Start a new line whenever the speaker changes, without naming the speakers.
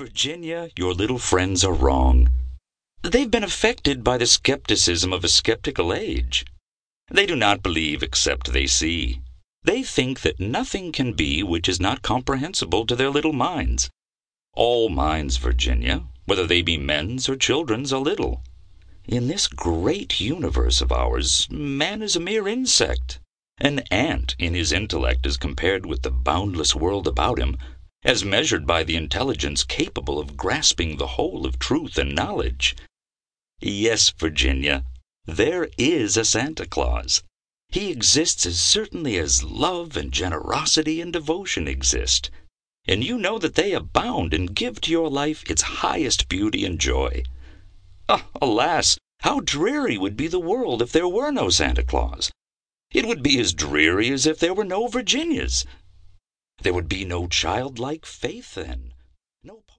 Virginia, your little friends are wrong. They've been affected by the skepticism of a skeptical age. They do not believe except they see. They think that nothing can be which is not comprehensible to their little minds. All minds, Virginia, whether they be men's or children's, are little. In this great universe of ours, man is a mere insect, an ant in his intellect as compared with the boundless world about him, as measured by the intelligence capable of grasping the whole of truth and knowledge. Yes, Virginia, there is a Santa Claus. He exists as certainly as love and generosity and devotion exist, and you know that they abound and give to your life its highest beauty and joy. Ah, alas, how dreary would be the world if there were no Santa Claus! It would be as dreary as if there were no Virginias. There would be no childlike faith then, no